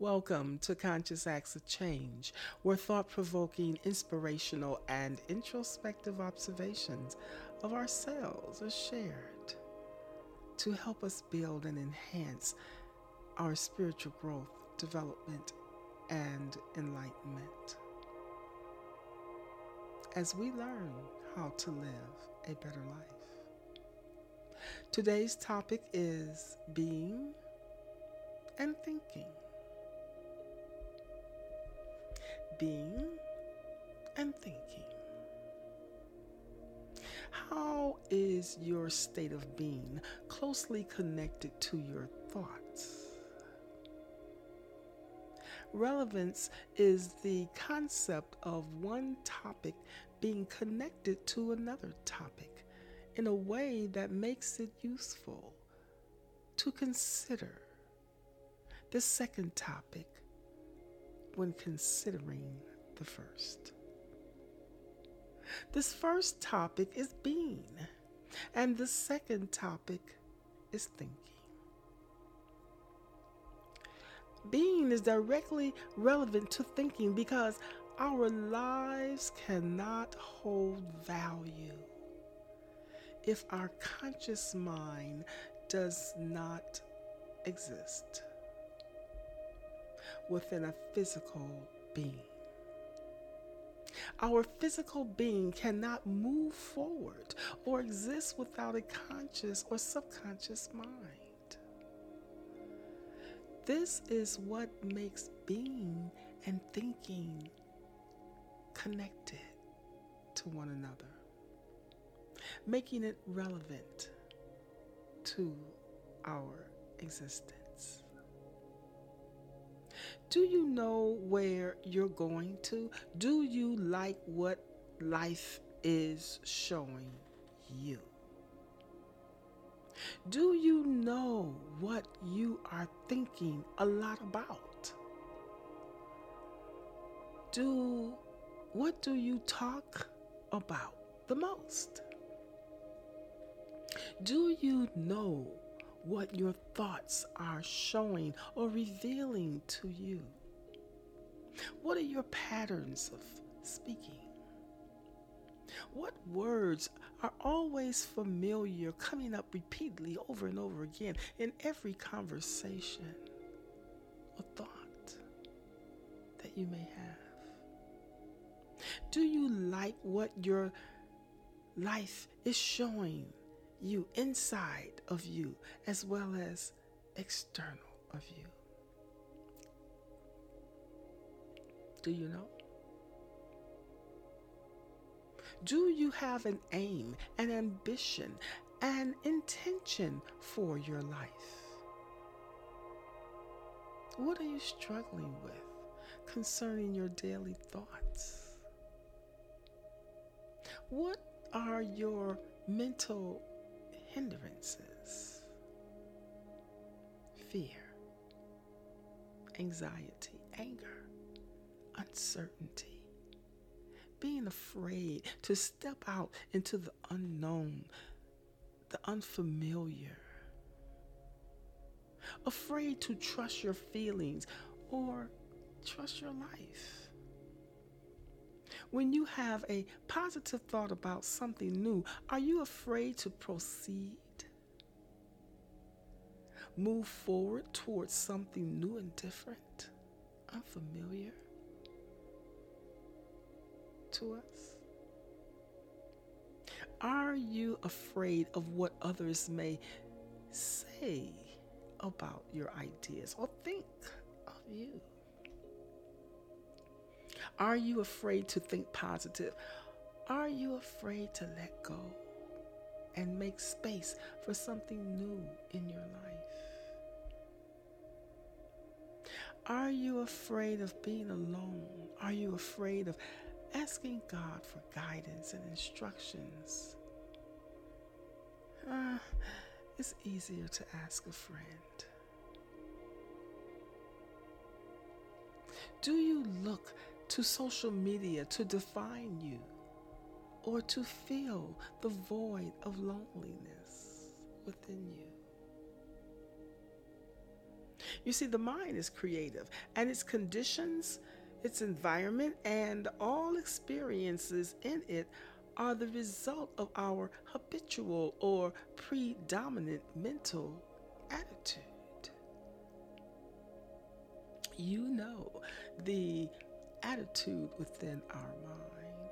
Welcome to Conscious Acts of Change, where thought provoking, inspirational, and introspective observations of ourselves are shared to help us build and enhance our spiritual growth, development, and enlightenment. As we learn how to live a better life. Today's topic is being and thinking. Being and thinking. How is your state of being closely connected to your thoughts? Relevance is the concept of one topic being connected to another topic in a way that makes it useful to consider the second topic when considering the first. This first topic is being, and the second topic is thinking. Being is directly relevant to thinking because our lives cannot hold value if our conscious mind does not exist within a physical being. Our physical being cannot move forward or exist without a conscious or subconscious mind. This is what makes being and thinking connected to one another, making it relevant to our existence. Do you know where you're going to? Do you like what life is showing you? Do you know what you are thinking a lot about? Do what do you talk about the most? Do you know what your thoughts are showing or revealing to you? What are your patterns of speaking? What words are always familiar, coming up repeatedly over and over again in every conversation or thought that you may have? Do you like what your life is showing you inside of you as well as external of you? Do you know? Do you have an aim, an ambition, an intention for your life? What are you struggling with concerning your daily thoughts? What are your mental hindrances? Fear, anxiety, anger, uncertainty, being afraid to step out into the unknown, the unfamiliar, afraid to trust your feelings or trust your life. When you have a positive thought about something new, are you afraid to proceed? Move forward towards something new and different, unfamiliar to us? Are you afraid of what others may say about your ideas or think of you? Are you afraid to think positive? Are you afraid to let go and make space for something new in your life? Are you afraid of being alone? Are you afraid of asking God for guidance and instructions? Uh, it's easier to ask a friend. Do you look to social media to define you or to fill the void of loneliness within you. You see, the mind is creative, and its conditions, its environment, and all experiences in it are the result of our habitual or predominant mental attitude. You know the attitude within our mind,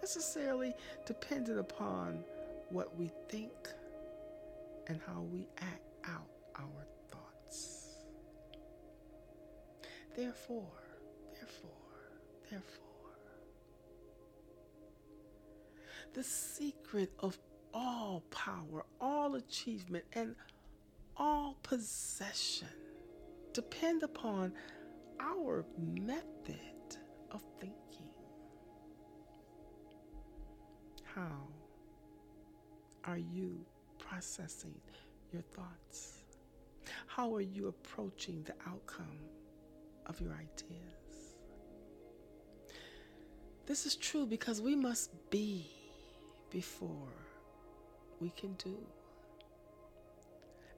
necessarily dependent upon what we think and how we act out our thoughts. Therefore, therefore, therefore, the secret of all power, all achievement, and all possession depend upon our method of thinking. How are you processing your thoughts? How are you approaching the outcome of your ideas? This is true because we must be before we can do.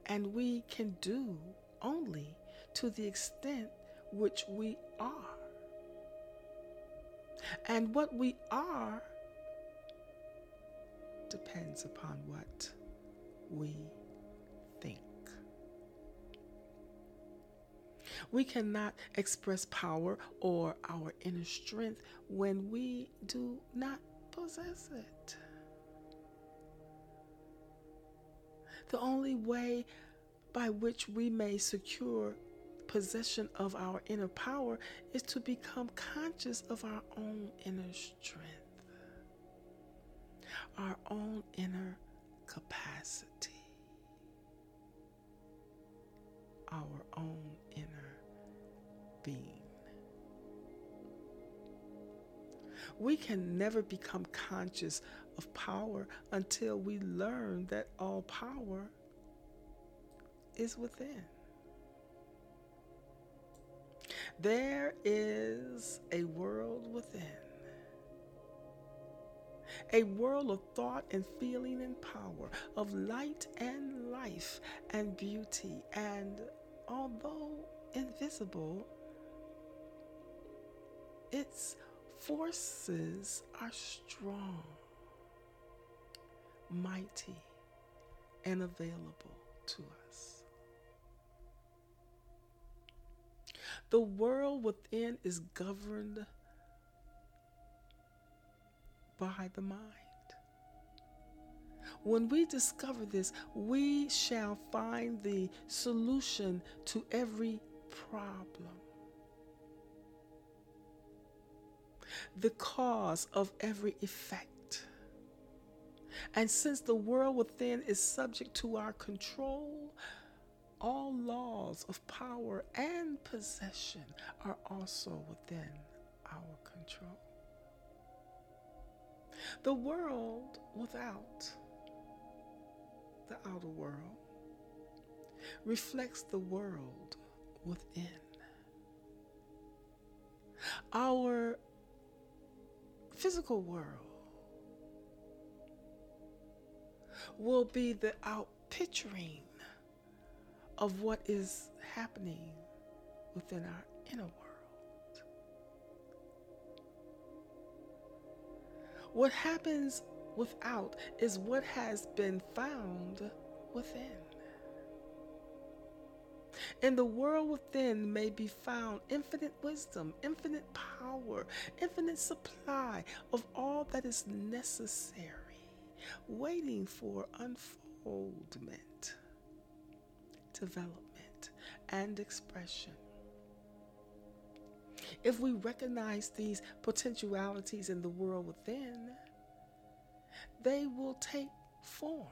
And we can do only to the extent which we are. And what we are depends upon what we think. We cannot express power or our inner strength when we do not possess it. The only way by which we may secure possession of our inner power is to become conscious of our own inner strength, our own inner capacity, our own inner being. We can never become conscious of power until we learn that all power is within. There is a world within, a world of thought and feeling and power, of light and life and beauty. And although invisible, its forces are strong, mighty, and available to us. The world within is governed by the mind. When we discover this, we shall find the solution to every problem. the cause of every effect. And since the world within is subject to our control, all laws of power and possession are also within our control. The world without the outer world reflects the world within. Our physical world will be the outpicturing of what is happening within our inner world. What happens without is what has been found within. In the world within may be found infinite wisdom, infinite power, infinite supply of all that is necessary, waiting for unfoldment, development, and expression. If we recognize these potentialities in the world within, they will take form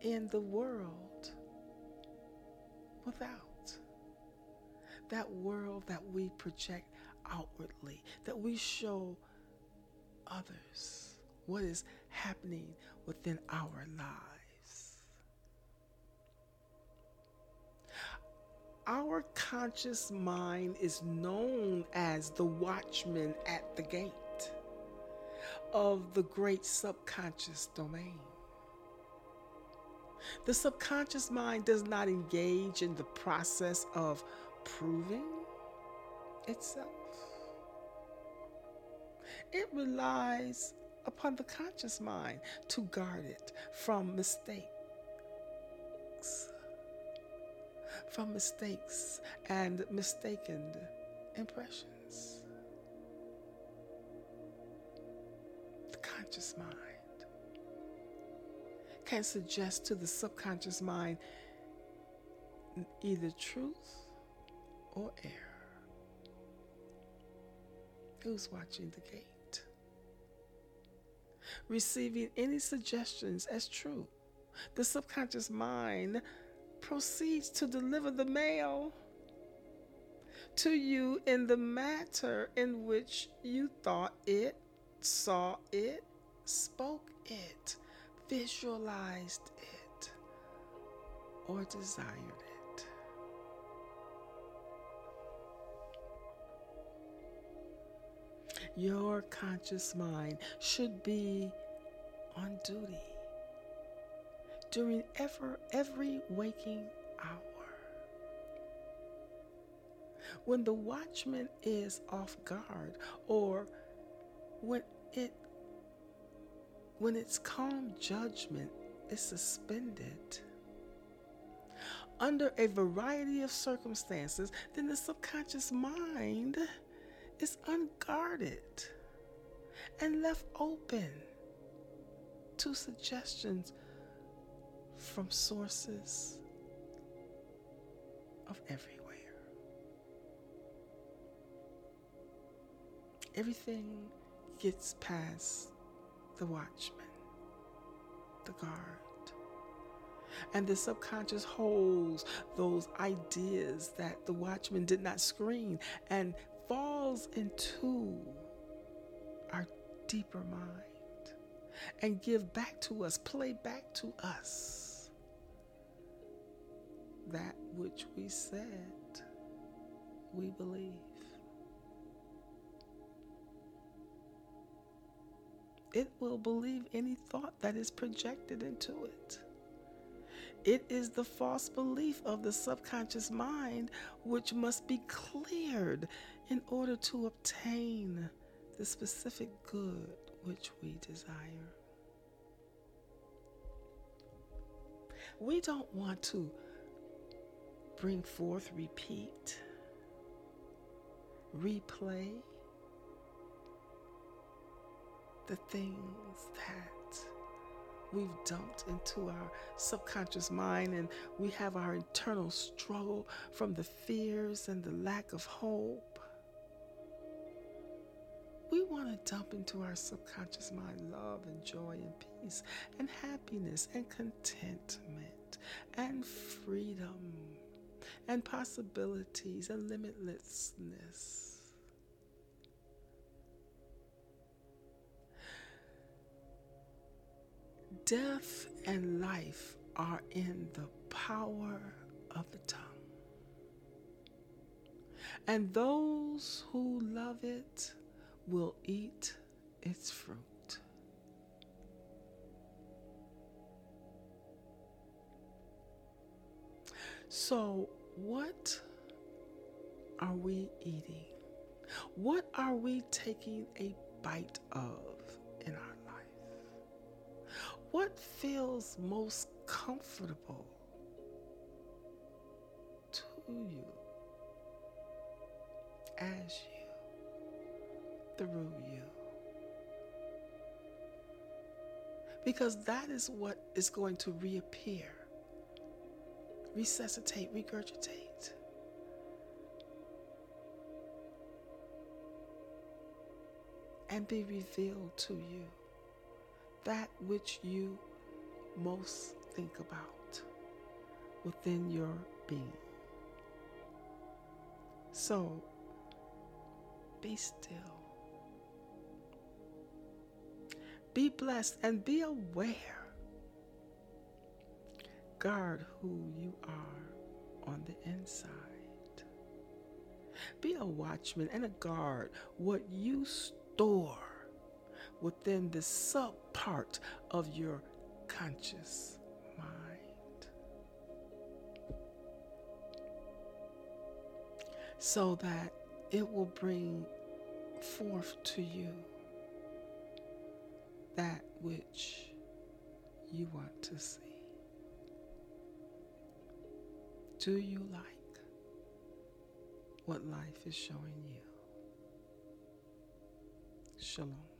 in the world without. That world that we project outwardly, that we show others what is happening within our lives. Our conscious mind is known as the watchman at the gate of the great subconscious domain. The subconscious mind does not engage in the process of proving itself. It relies upon the conscious mind to guard it from mistakes. From mistakes and mistaken impressions. The conscious mind can suggest to the subconscious mind either truth or error. Who's watching the gate? receiving any suggestions as true. The subconscious mind proceeds to deliver the mail to you in the matter in which you thought it, saw it, spoke it, visualized it, or desired it. Your conscious mind should be on duty during ever every waking hour. When the watchman is off guard or when it when its calm judgment is suspended under a variety of circumstances, then the subconscious mind is unguarded and left open to suggestions from sources of everywhere. Everything gets past the watchman, the guard. And the subconscious holds those ideas that the watchman did not screen and falls into our deeper mind and give back to us, play back to us that which we said we believe. It will believe any thought that is projected into it. It is the false belief of the subconscious mind which must be cleared in order to obtain the specific good which we desire. We don't want to bring forth, repeat, replay the things that we've dumped into our subconscious mind and we have our internal struggle from the fears and the lack of hope. We want to dump into our subconscious mind love and joy and peace and happiness and contentment and freedom and possibilities and limitlessness. Death and life are in the power of the tongue. And those who love it will eat its fruit. So, what are we eating? What are we taking a bite of in our life? What feels most comfortable to you as you? through you. Because that is what is going to reappear, resuscitate, regurgitate. And be revealed to you that which you most think about within your being. So be still Be blessed and be aware. Guard who you are on the inside. Be a watchman and a guard what you store within the sub part of your conscious mind. So that it will bring forth to you that which you want to see. Do you like what life is showing you? Shalom.